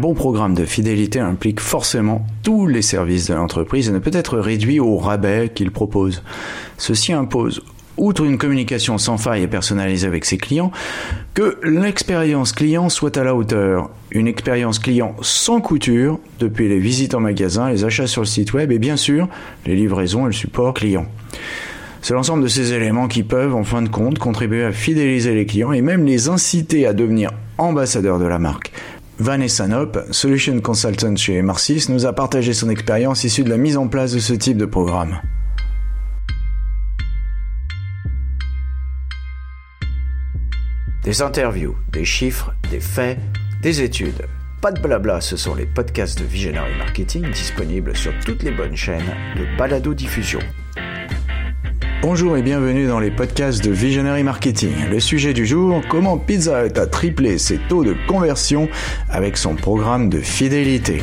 bon programme de fidélité implique forcément tous les services de l'entreprise et ne peut être réduit au rabais qu'il propose. Ceci impose outre une communication sans faille et personnalisée avec ses clients, que l'expérience client soit à la hauteur. Une expérience client sans couture, depuis les visites en magasin, les achats sur le site web et bien sûr les livraisons et le support client. C'est l'ensemble de ces éléments qui peuvent, en fin de compte, contribuer à fidéliser les clients et même les inciter à devenir ambassadeurs de la marque. Vanessa Nop, Solution Consultant chez Marcis, nous a partagé son expérience issue de la mise en place de ce type de programme. Des interviews, des chiffres, des faits, des études. Pas de blabla, ce sont les podcasts de Visionary Marketing disponibles sur toutes les bonnes chaînes de balado diffusion. Bonjour et bienvenue dans les podcasts de Visionary Marketing. Le sujet du jour, comment Pizza Hut a triplé ses taux de conversion avec son programme de fidélité.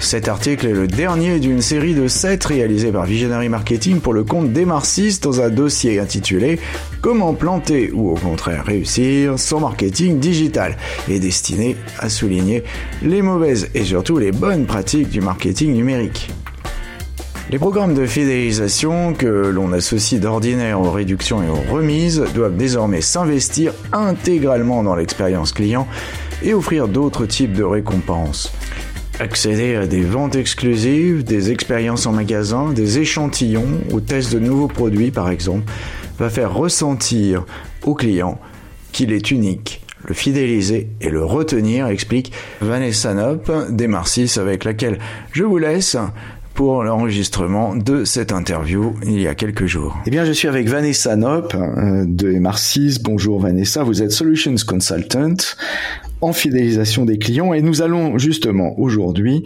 Cet article est le dernier d'une série de 7 réalisés par Visionary Marketing pour le compte d'Emarcis dans un dossier intitulé Comment planter ou au contraire réussir son marketing digital et destiné à souligner les mauvaises et surtout les bonnes pratiques du marketing numérique. Les programmes de fidélisation que l'on associe d'ordinaire aux réductions et aux remises doivent désormais s'investir intégralement dans l'expérience client et offrir d'autres types de récompenses. Accéder à des ventes exclusives, des expériences en magasin, des échantillons ou tests de nouveaux produits par exemple, va faire ressentir au client qu'il est unique le fidéliser et le retenir, explique Vanessa Nop des Marcis avec laquelle je vous laisse pour l'enregistrement de cette interview il y a quelques jours. Eh bien, je suis avec Vanessa Nop euh, de MR6. Bonjour Vanessa, vous êtes Solutions Consultant en fidélisation des clients et nous allons justement aujourd'hui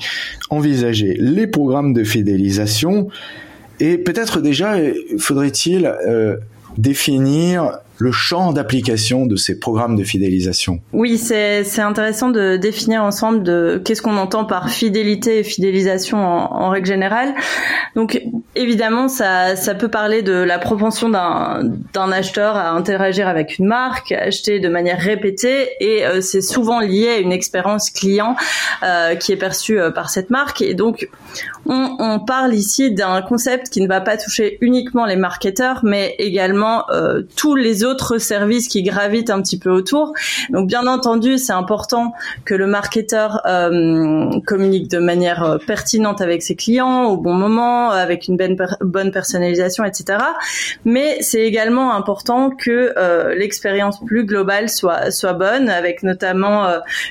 envisager les programmes de fidélisation et peut-être déjà faudrait-il euh, définir le champ d'application de ces programmes de fidélisation Oui, c'est intéressant de définir ensemble de qu'est-ce qu'on entend par fidélité et fidélisation en, en, règle générale. Donc évidemment, ça, ça peut parler de la propension d'un acheteur à interagir avec une marque, acheter de manière répétée, et euh, c'est souvent lié à une expérience client euh, qui est perçue euh, par cette marque. Et donc on, on parle ici d'un concept qui ne va pas toucher uniquement les marketeurs, mais également euh, tous les autres services qui gravitent un petit peu autour. Donc bien entendu, c'est important que le marketeur euh, communique de manière euh, pertinente avec ses clients au bon moment, avec une bonne, personnalisation, etc. Mais c'est également important que euh, l'expérience plus globale soit soit bonne, avec notamment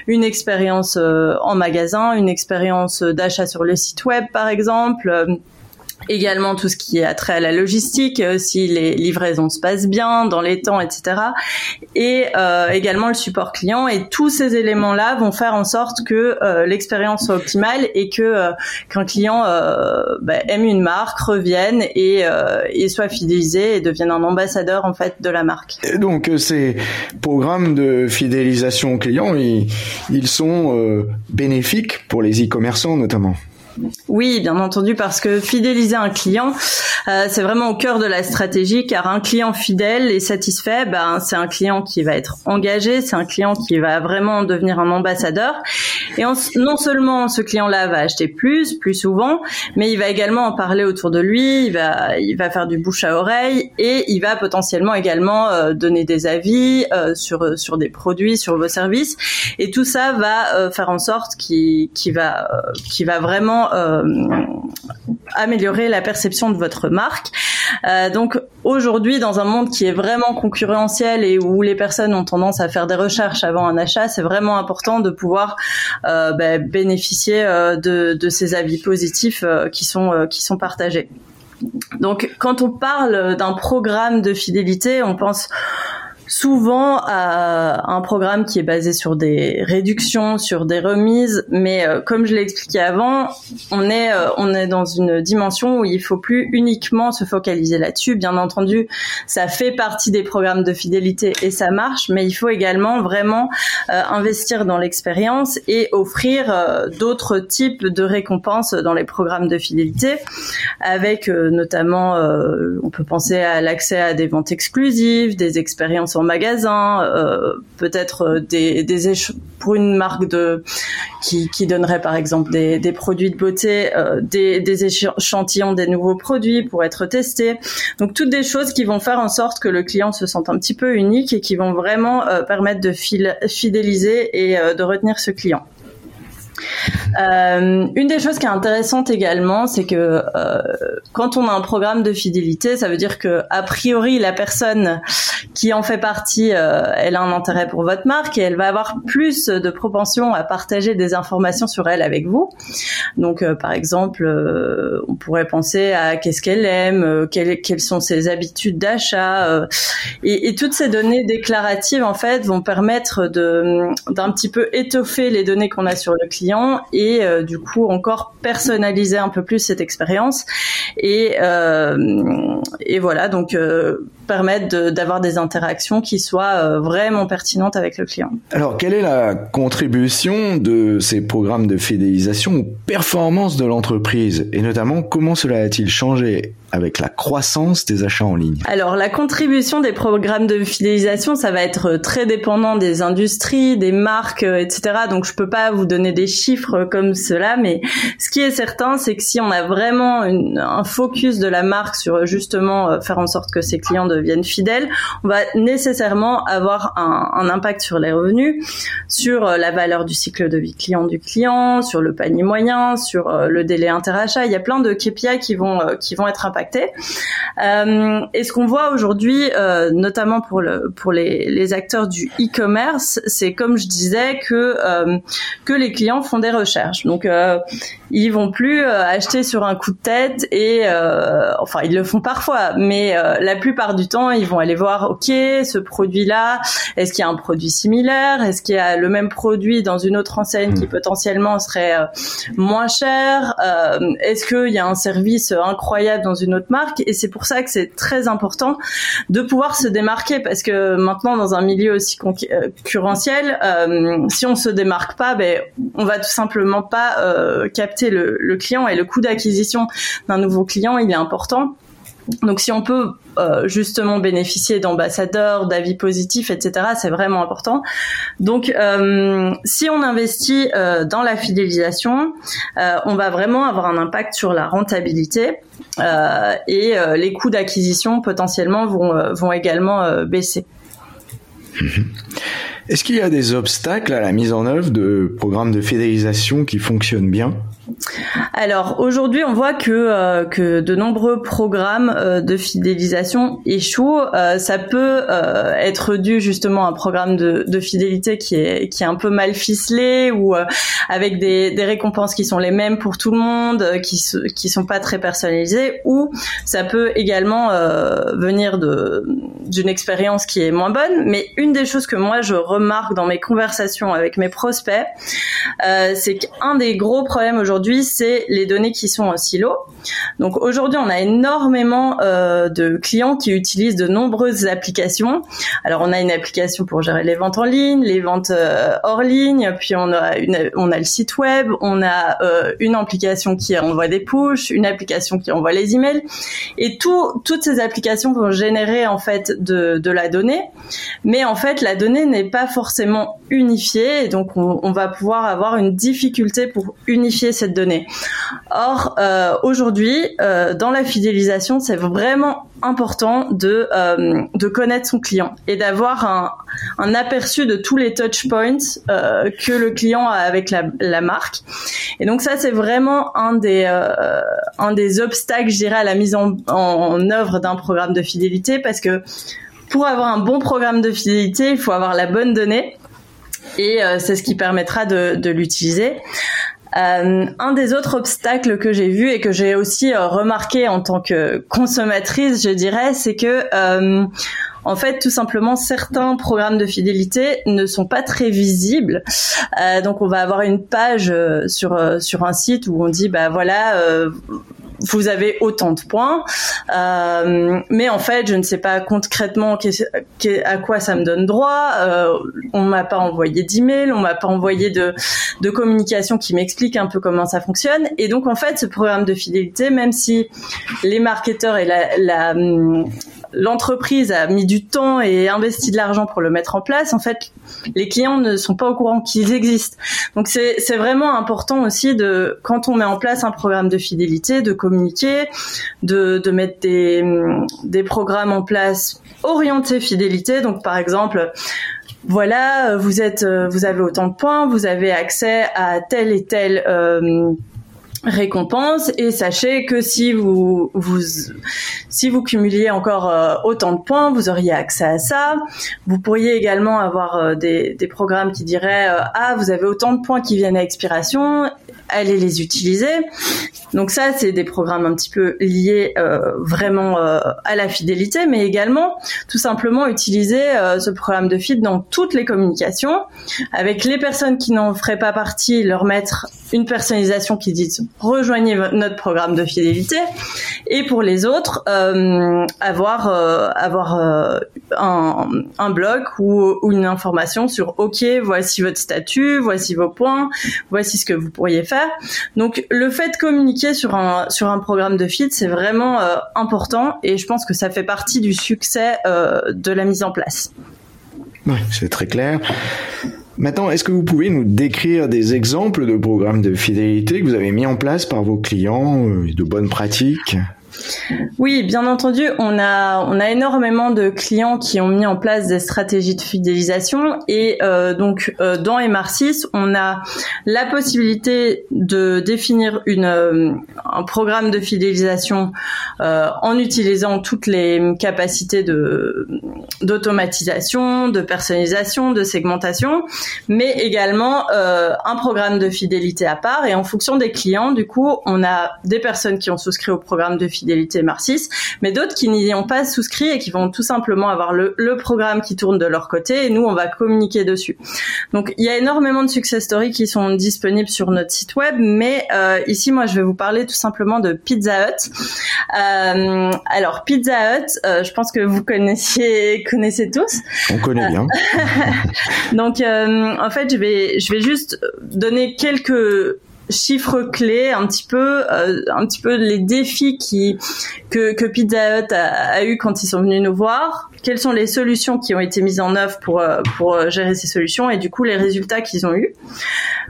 une expérience en magasin, une expérience d'achat sur le site web, par exemple également tout ce qui est attrait à la logistique, euh, si les livraisons se passent bien dans les temps, etc. Et euh, également le support client. Et tous ces éléments-là vont faire en sorte que euh, l'expérience soit optimale et que euh, qu'un client bah, aime une marque, revienne et, soit fidélisé et devienne un ambassadeur en fait de la marque. Donc ces programmes de fidélisation client, ils, ils sont bénéfiques pour les e-commerçants notamment? Oui, bien entendu, parce que fidéliser un client, euh, c'est vraiment au cœur de la stratégie, car un client fidèle et satisfait, ben, c'est un client qui va être engagé, c'est un client qui va vraiment devenir un ambassadeur. Et non seulement ce client-là va acheter plus, plus souvent, mais il va également en parler autour de lui, il va, il va faire du bouche à oreille et il va potentiellement également euh, donner des avis euh, sur sur des produits, sur vos services. Et tout ça va faire en sorte qu'il va, qu'il va vraiment euh, améliorer la perception de votre marque. Euh, donc aujourd'hui, dans un monde qui est vraiment concurrentiel et où les personnes ont tendance à faire des recherches avant un achat, c'est vraiment important de pouvoir euh, bah, bénéficier de, de, ces avis positifs qui sont qui sont partagés. Donc quand on parle d'un programme de fidélité, on pense souvent à un programme qui est basé sur des réductions, sur des remises, mais euh, comme je l'ai expliqué avant, on est euh, on est dans une dimension où il faut plus uniquement se focaliser là-dessus. Bien entendu, ça fait partie des programmes de fidélité et ça marche, mais il faut également vraiment euh, investir dans l'expérience et offrir d'autres types de récompenses dans les programmes de fidélité, avec notamment, on peut penser à l'accès à des ventes exclusives, des expériences en magasin, peut-être des, des pour une marque de qui, donnerait par exemple des, produits de beauté, des, des échantillons des nouveaux produits pour être testés. Donc toutes des choses qui vont faire en sorte que le client se sente un petit peu unique et qui vont vraiment permettre de fidéliser et de retenir ce client. Euh, une des choses qui est intéressante également, c'est que euh, quand on a un programme de fidélité, ça veut dire que a priori la personne qui en fait partie, euh, elle a un intérêt pour votre marque et elle va avoir plus de propension à partager des informations sur elle avec vous. Donc, par exemple, on pourrait penser à qu'est-ce qu'elle aime, quelles, sont ses habitudes d'achat, et, toutes ces données déclaratives en fait vont permettre d'un petit peu étoffer les données qu'on a sur le client et euh, du coup encore personnaliser un peu plus cette expérience et euh, et voilà donc euh, permettre d'avoir des interactions qui soient vraiment pertinentes avec le client. Alors quelle est la contribution de ces programmes de fidélisation aux performances de l'entreprise? Et notamment comment cela a-t-il changé? Avec la croissance des achats en ligne Alors la contribution des programmes de fidélisation, ça va être très dépendant des industries, des marques, euh, etc. Donc je peux pas vous donner des chiffres comme cela, mais ce qui est certain, c'est que si on a vraiment un focus de la marque sur justement euh, faire en sorte que ses clients deviennent fidèles, on va nécessairement avoir un, impact sur les revenus, sur euh, la valeur du cycle de vie client du client, sur le panier moyen, sur le délai interachat. Il y a plein de KPI qui vont qui vont être euh, et ce qu'on voit aujourd'hui, euh, notamment pour le pour les, les acteurs du e-commerce, c'est comme je disais que euh, que les clients font des recherches. Donc ils vont plus acheter sur un coup de tête et enfin ils le font parfois, mais la plupart du temps ils vont aller voir ok ce produit là, est-ce qu'il y a un produit similaire, est-ce qu'il y a le même produit dans une autre enseigne qui hmm. potentiellement serait moins cher, est-ce qu'il y a un service incroyable dans une notre marque. Et c'est pour ça que c'est très important de pouvoir se démarquer. Parce que maintenant dans un milieu aussi euh, concurrentiel, euh, si on se démarque pas, ben on va tout simplement pas euh, capter le, le client. Et le coût d'acquisition d'un nouveau client il est important. Donc si on peut euh, justement bénéficier d'ambassadeurs, d'avis positifs, etc., c'est vraiment important. Donc euh, si on investit euh, dans la fidélisation, on va vraiment avoir un impact sur la rentabilité et les coûts d'acquisition potentiellement vont, vont également baisser. Est-ce qu'il y a des obstacles à la mise en œuvre de programmes de fidélisation qui fonctionnent bien? Alors aujourd'hui, on voit que euh, que de nombreux programmes euh, de fidélisation échouent. Euh, ça peut être dû justement à un programme de, de, fidélité qui est qui est un peu mal ficelé ou avec des, des récompenses qui sont les mêmes pour tout le monde, qui qui sont pas très personnalisées, ou ça peut également venir de d'une expérience qui est moins bonne. Mais une des choses que moi je remarque dans mes conversations avec mes prospects, c'est qu'un des gros problèmes aujourd'hui aujourd'hui, c'est les données qui sont en silo. Donc aujourd'hui, on a énormément euh, de clients qui utilisent de nombreuses applications. Alors on a une application pour gérer les ventes en ligne, les ventes euh, hors ligne, puis on a une, on a le site web, on a euh, une application qui envoie des push, une application qui envoie les emails, et tout, toutes ces applications vont générer en fait de, la donnée, mais en fait la donnée n'est pas forcément unifiée, et donc on, va pouvoir avoir une difficulté pour unifier cette. Or, euh, aujourd'hui, euh, dans la fidélisation, c'est vraiment important de euh, de connaître son client et d'avoir un, un aperçu de tous les touch points que le client a avec la, la marque. Et donc ça, c'est vraiment un des un des obstacles, je dirais, à la mise en, en œuvre d'un programme de fidélité, parce que pour avoir un bon programme de fidélité, il faut avoir la bonne donnée et c'est ce qui permettra de l'utiliser. Euh, un des autres obstacles que j'ai vu et que j'ai aussi euh, remarqué en tant que consommatrice, je dirais, c'est que euh, en fait, tout simplement, certains programmes de fidélité ne sont pas très visibles. donc, on va avoir une page sur sur un site où on dit, bah voilà, vous avez autant de points, euh, mais en fait, je ne sais pas concrètement à quoi ça me donne droit. Euh, on m'a pas envoyé d'email, on m'a pas envoyé de, de communication qui m'explique un peu comment ça fonctionne. Et donc, en fait, ce programme de fidélité, même si les marketeurs et la, la l'entreprise a mis du temps et investi de l'argent pour le mettre en place, en fait, les clients ne sont pas au courant qu'ils existent. Donc c'est vraiment important aussi de quand on met en place un programme de fidélité, de communiquer, de mettre des des programmes en place orientés fidélité. Donc par exemple voilà, vous êtes, vous avez autant de points, vous avez accès à tel et tel euh, récompense et sachez que si vous vous si vous cumuliez encore euh, autant de points, vous auriez accès à ça. Vous pourriez également avoir euh, des, des programmes qui diraient euh, ah vous avez autant de points qui viennent à expiration, allez les utiliser. Donc ça c'est des programmes un petit peu liés vraiment à la fidélité, mais également tout simplement utiliser ce programme de feed dans toutes les communications avec les personnes qui n'en feraient pas partie, leur mettre une personnalisation qui dit rejoignez notre programme de fidélité et pour les autres euh, avoir euh, avoir euh, un, un, blog ou, une information sur ok voici votre statut voici vos points voici ce que vous pourriez faire donc le fait de communiquer sur un sur un programme de feed c'est vraiment important et je pense que ça fait partie du succès de la mise en place. Oui, c'est très clair. Maintenant, est-ce que vous pouvez nous décrire des exemples de programmes de fidélité que vous avez mis en place par vos clients, euh, de bonnes pratiques? Oui, bien entendu, on a on a énormément de clients qui ont mis en place des stratégies de fidélisation et euh, donc euh, dans MR6, on a la possibilité de définir euh, un programme de fidélisation en utilisant toutes les capacités de d'automatisation, de personnalisation, de segmentation, mais également un programme de fidélité à part. Et en fonction des clients, du coup, on a des personnes qui ont souscrit au programme de fidélité fidélité Marcis, mais d'autres qui n'y ont pas souscrit et qui vont tout simplement avoir le, programme qui tourne de leur côté et nous on va communiquer dessus. Donc il y a énormément de success stories qui sont disponibles sur notre site web, mais euh, ici moi je vais vous parler tout simplement de Pizza Hut. Euh, alors Pizza Hut, euh, je pense que vous connaissiez connaissez tous. On connaît bien. Donc en fait je vais je vais juste donner quelques chiffres clés, un petit peu, euh, un petit peu les défis qui que, que Pizza Hut a, a, eu quand ils sont venus nous voir. Quelles sont les solutions qui ont été mises en œuvre pour euh, pour euh, gérer ces solutions et du coup les résultats qu'ils ont eu.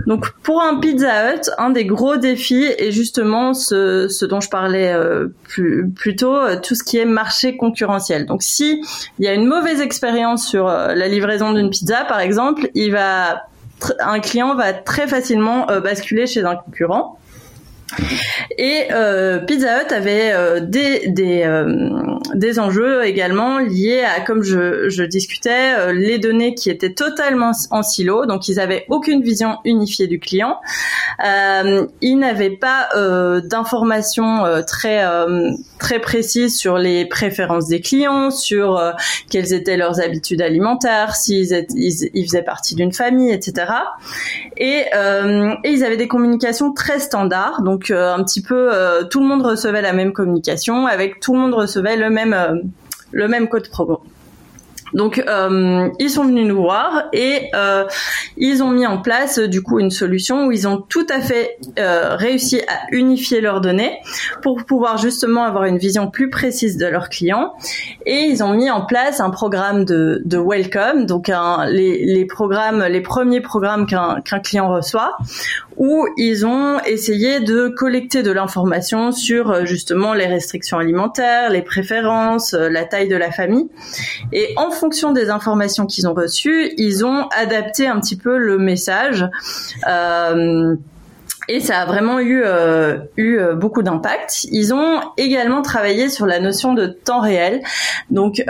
Donc pour un Pizza Hut, un des gros défis est justement ce, ce dont je parlais plus, plus tôt, tout ce qui est marché concurrentiel. Donc si y a une mauvaise expérience sur la livraison d'une pizza par exemple, il va un client va très facilement euh, basculer chez un concurrent. Et euh, Pizza Hut avait euh, des des, euh, des enjeux également liés à, comme je, je discutais, les données qui étaient totalement en silo, donc ils avaient aucune vision unifiée du client. ils n'avaient pas d'informations très très précises sur les préférences des clients, sur quelles étaient leurs habitudes alimentaires, s'ils ils, faisaient partie d'une famille, etc. Et, et ils avaient des communications très standards, donc donc euh, un petit peu euh, tout le monde recevait la même communication, avec tout le monde recevait le même euh, code promo. Donc ils sont venus nous voir et ils ont mis en place du coup une solution où ils ont tout à fait réussi à unifier leurs données pour pouvoir justement avoir une vision plus précise de leurs clients et ils ont mis en place un programme de, welcome donc les, premiers programmes qu'un client reçoit où ils ont essayé de collecter de l'information sur justement les restrictions alimentaires, les préférences, la taille de la famille et en fonction des informations qu'ils ont reçues, ils ont adapté un petit peu le message. Euh, et ça a vraiment eu euh, eu euh, beaucoup d'impact. Ils ont également travaillé sur la notion de temps réel. Donc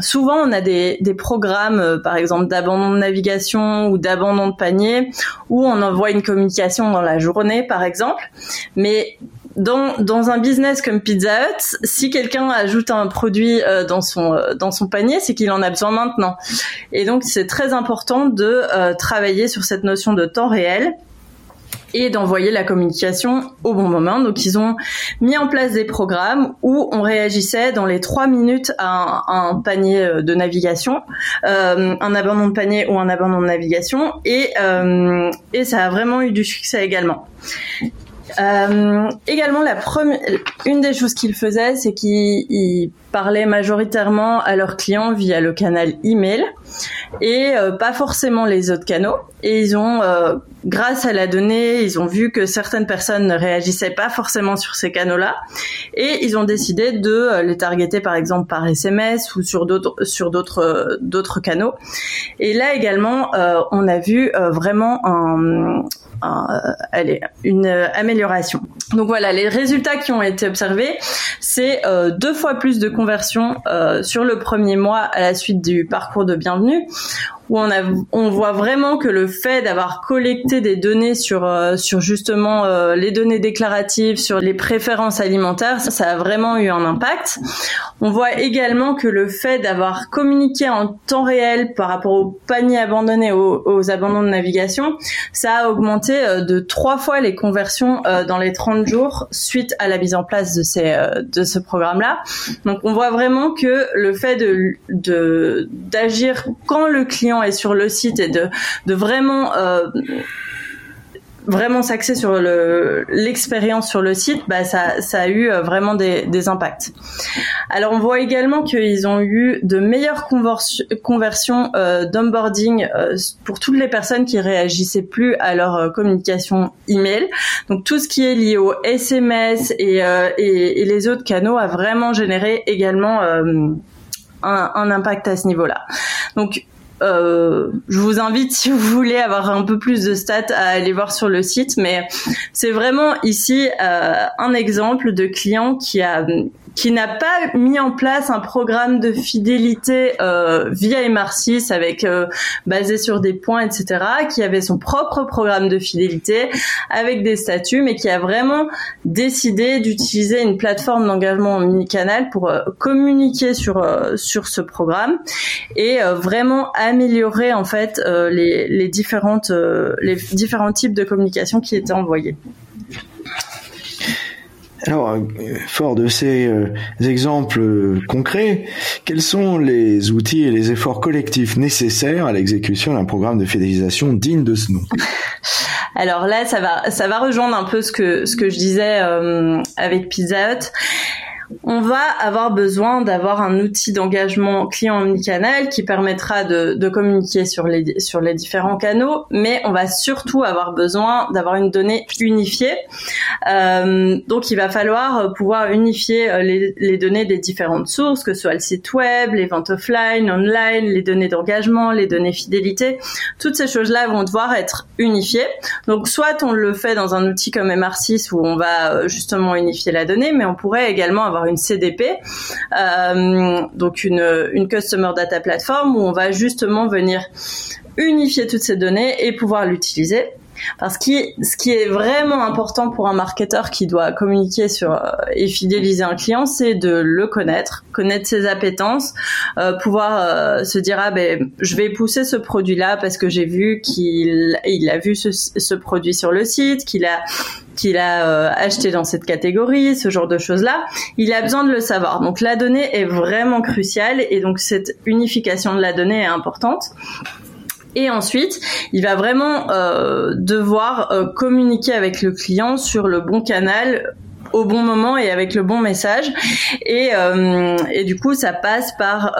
souvent on a des, des programmes, par exemple d'abandon de navigation ou d'abandon de panier, où on envoie une communication dans la journée, par exemple. Mais dans, dans un business comme Pizza Hut, si quelqu'un ajoute un produit euh, dans son euh, dans son panier, c'est qu'il en a besoin maintenant. Et donc c'est très important de euh, travailler sur cette notion de temps réel et d'envoyer la communication au bon moment. Donc ils ont mis en place des programmes où on réagissait dans les trois minutes à un, panier de navigation, euh, un abandon de panier ou un abandon de navigation, et, euh, ça a vraiment eu du succès également. Euh, également, une des choses qu'ils faisaient, c'est qu'ils parlaient majoritairement à leurs clients via le canal email et euh, pas forcément les autres canaux. Et ils ont, euh, grâce à la donnée, ils ont vu que certaines personnes ne réagissaient pas forcément sur ces canaux-là, et ils ont décidé de euh, les targeter par exemple par SMS ou sur d'autres sur d'autres d'autres canaux. Et là également, on a vu vraiment un, allez, une amélioration. Donc voilà, les résultats qui ont été observés, c'est deux fois plus de conversions sur le premier mois à la suite du parcours de bienvenue où on a on voit vraiment que le fait d'avoir collecté des données sur euh, sur justement euh, les données déclaratives sur les préférences alimentaires ça, ça, a vraiment eu un impact. On voit également que le fait d'avoir communiqué en temps réel par rapport aux paniers abandonnés aux, aux abandons de navigation ça a augmenté euh, de trois fois les conversions dans les 30 jours suite à la mise en place de ces de ce programme là donc on voit vraiment que le fait de d'agir quand le client est sur le site et de, de vraiment euh, vraiment s'axer sur le l'expérience sur le site, bah ça, ça a eu euh, vraiment des, impacts. Alors on voit également qu'ils ont eu de meilleures conversions euh, d'onboarding euh, pour toutes les personnes qui réagissaient plus à leur communication email. Donc tout ce qui est lié au SMS et, et, et les autres canaux a vraiment généré également un, un, impact à ce niveau-là. Donc euh, je vous invite, si vous voulez avoir un peu plus de stats, à aller voir sur le site. Mais c'est vraiment ici euh, un exemple de client qui a qui n'a pas mis en place un programme de fidélité euh, via MR6 avec euh, basé sur des points, etc., qui avait son propre programme de fidélité avec des statuts, mais qui a vraiment décidé d'utiliser une plateforme d'engagement mini-canal pour euh, communiquer sur sur ce programme et vraiment améliorer en fait les, les différentes les différents types de communication qui étaient envoyés. Alors, euh, fort de ces euh, exemples euh, concrets, quels sont les outils et les efforts collectifs nécessaires à l'exécution d'un programme de fidélisation digne de ce nom? Alors là, ça va, ça va rejoindre un peu ce que ce que je disais avec Pizza Hut on va avoir besoin d'avoir un outil d'engagement client omnicanal qui permettra de, communiquer sur les, les différents canaux, mais on va surtout avoir besoin d'avoir une donnée unifiée. Euh, donc il va falloir pouvoir unifier euh, les, données des différentes sources, que ce soit le site web, les ventes offline, online, les données d'engagement, les données fidélité. Toutes ces choses-là vont devoir être unifiées. Donc soit on le fait dans un outil comme MR6 où on va euh, justement unifier la donnée, mais on pourrait également avoir une CDP, euh, donc une, une Customer Data Platform où on va justement venir unifier toutes ces données et pouvoir l'utiliser. Parce que ce qui est vraiment important pour un marketeur qui doit communiquer sur euh, et fidéliser un client, c'est de le connaître, connaître ses appétences, euh, pouvoir se dire ah ben je vais pousser ce produit-là parce que j'ai vu qu'il il a vu ce, ce produit sur le site, qu'il a qu'il a euh, acheté dans cette catégorie, ce genre de choses-là, il a besoin de le savoir. Donc la donnée est vraiment cruciale et donc cette unification de la donnée est importante. Et ensuite, il va vraiment euh, devoir euh, communiquer avec le client sur le bon canal au bon moment et avec le bon message. Et, et du coup, ça passe par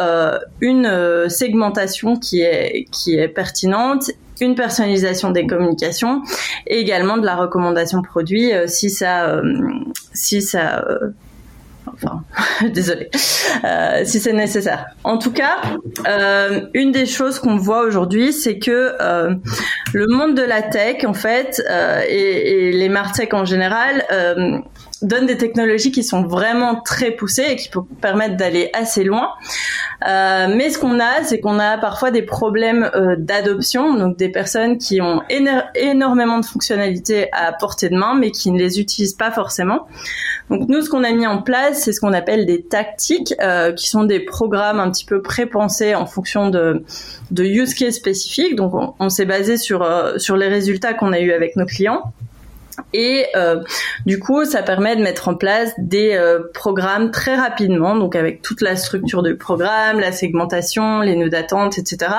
une segmentation qui est qui est pertinente une personnalisation des communications et également de la recommandation produit euh, si ça euh, si ça euh, désolé si c'est nécessaire. En tout cas une des choses qu'on voit aujourd'hui c'est que le monde de la tech en fait et, et, les martech en général donne des technologies qui sont vraiment très poussées et qui peuvent permettre d'aller assez loin. Euh, mais ce qu'on a, c'est qu'on a parfois des problèmes euh, d'adoption, donc des personnes qui ont énormément de fonctionnalités à portée de main, mais qui ne les utilisent pas forcément. Donc nous, ce qu'on a mis en place, c'est ce qu'on appelle des tactiques, euh, qui sont des programmes un petit peu pré-pensés en fonction de, de use case spécifiques. Donc on, on s'est basé sur, euh, sur les résultats qu'on a eu avec nos clients. Et euh, du coup, ça permet de mettre en place des euh, programmes très rapidement, donc avec toute la structure du programme, la segmentation, les nœuds d'attente, etc.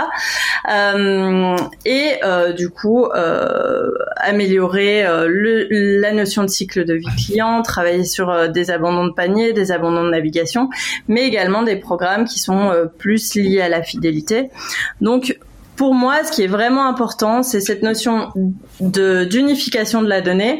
Euh, et euh, du coup, euh, améliorer le, la notion de cycle de vie client, travailler sur des abandons de panier, des abandons de navigation, mais également des programmes qui sont plus liés à la fidélité. Donc pour moi, ce qui est vraiment important, c'est cette notion d'unification de la donnée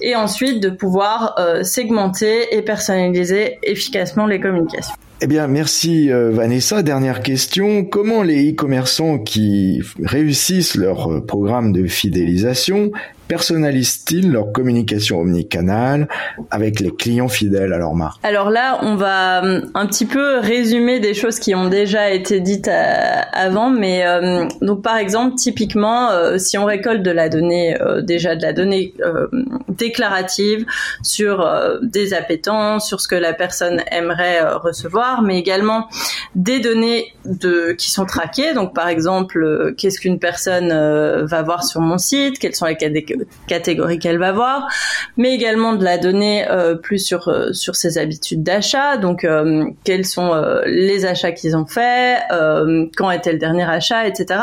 et ensuite de pouvoir euh, segmenter et personnaliser efficacement les communications. Eh bien, merci euh, Vanessa. Dernière question. Comment les e-commerçants qui réussissent leur euh, programme de fidélisation personnalisent-ils leur communication omnicanale avec les clients fidèles à leur marque Alors là, on va euh, un petit peu résumer des choses qui ont déjà été dites euh, avant, mais euh, donc par exemple, typiquement, si on récolte de la donnée, déjà de la donnée déclarative sur des appétences, sur ce que la personne aimerait recevoir, mais également des données qui sont traquées. Donc par exemple, qu'est-ce qu'une personne va voir sur mon site, quelles sont les catégorie qu'elle va voir, mais également de la donnée euh, plus sur euh, sur ses habitudes d'achat, donc euh, quels sont les achats qu'ils ont faits, quand était le dernier achat, etc.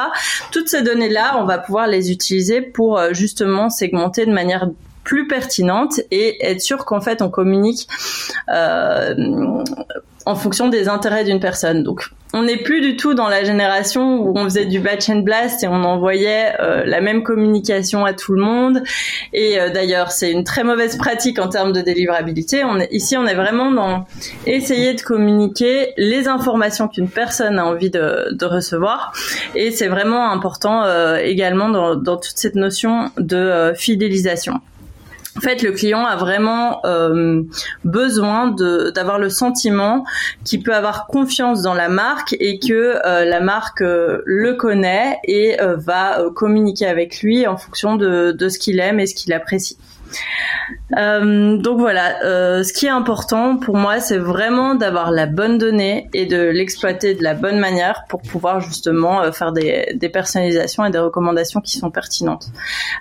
Toutes ces données-là, on va pouvoir les utiliser pour justement segmenter de manière plus pertinente et être sûr qu'en fait on communique en fonction des intérêts d'une personne. Donc, on n'est plus du tout dans la génération où on faisait du batch and blast et on envoyait euh, la même communication à tout le monde. Et euh, d'ailleurs, c'est une très mauvaise pratique en termes de délivrabilité. Ici, on est vraiment dans essayer de communiquer les informations qu'une personne a envie de, recevoir. Et c'est vraiment important euh, également dans, toute cette notion de fidélisation. En fait, le client a vraiment euh, besoin d'avoir le sentiment qu'il peut avoir confiance dans la marque et que euh, la marque euh, le connaît et va communiquer avec lui en fonction de, de ce qu'il aime et ce qu'il apprécie. Euh, donc voilà, euh, ce qui est important pour moi, c'est vraiment d'avoir la bonne donnée et de l'exploiter de la bonne manière pour pouvoir justement euh, faire des, personnalisations et des recommandations qui sont pertinentes.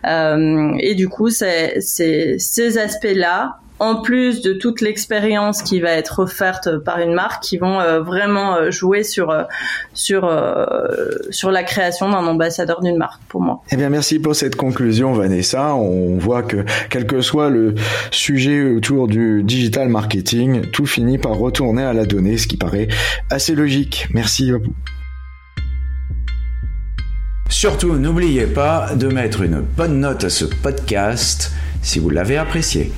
Et du coup, ces aspects-là en plus de toute l'expérience qui va être offerte par une marque, qui vont euh, vraiment euh, jouer sur euh, sur sur la création d'un ambassadeur d'une marque pour moi. Eh bien, merci pour cette conclusion, Vanessa. On voit que quel que soit le sujet autour du digital marketing, tout finit par retourner à la donnée, ce qui paraît assez logique. Merci à vous. Surtout, n'oubliez pas de mettre une bonne note à ce podcast si vous l'avez apprécié.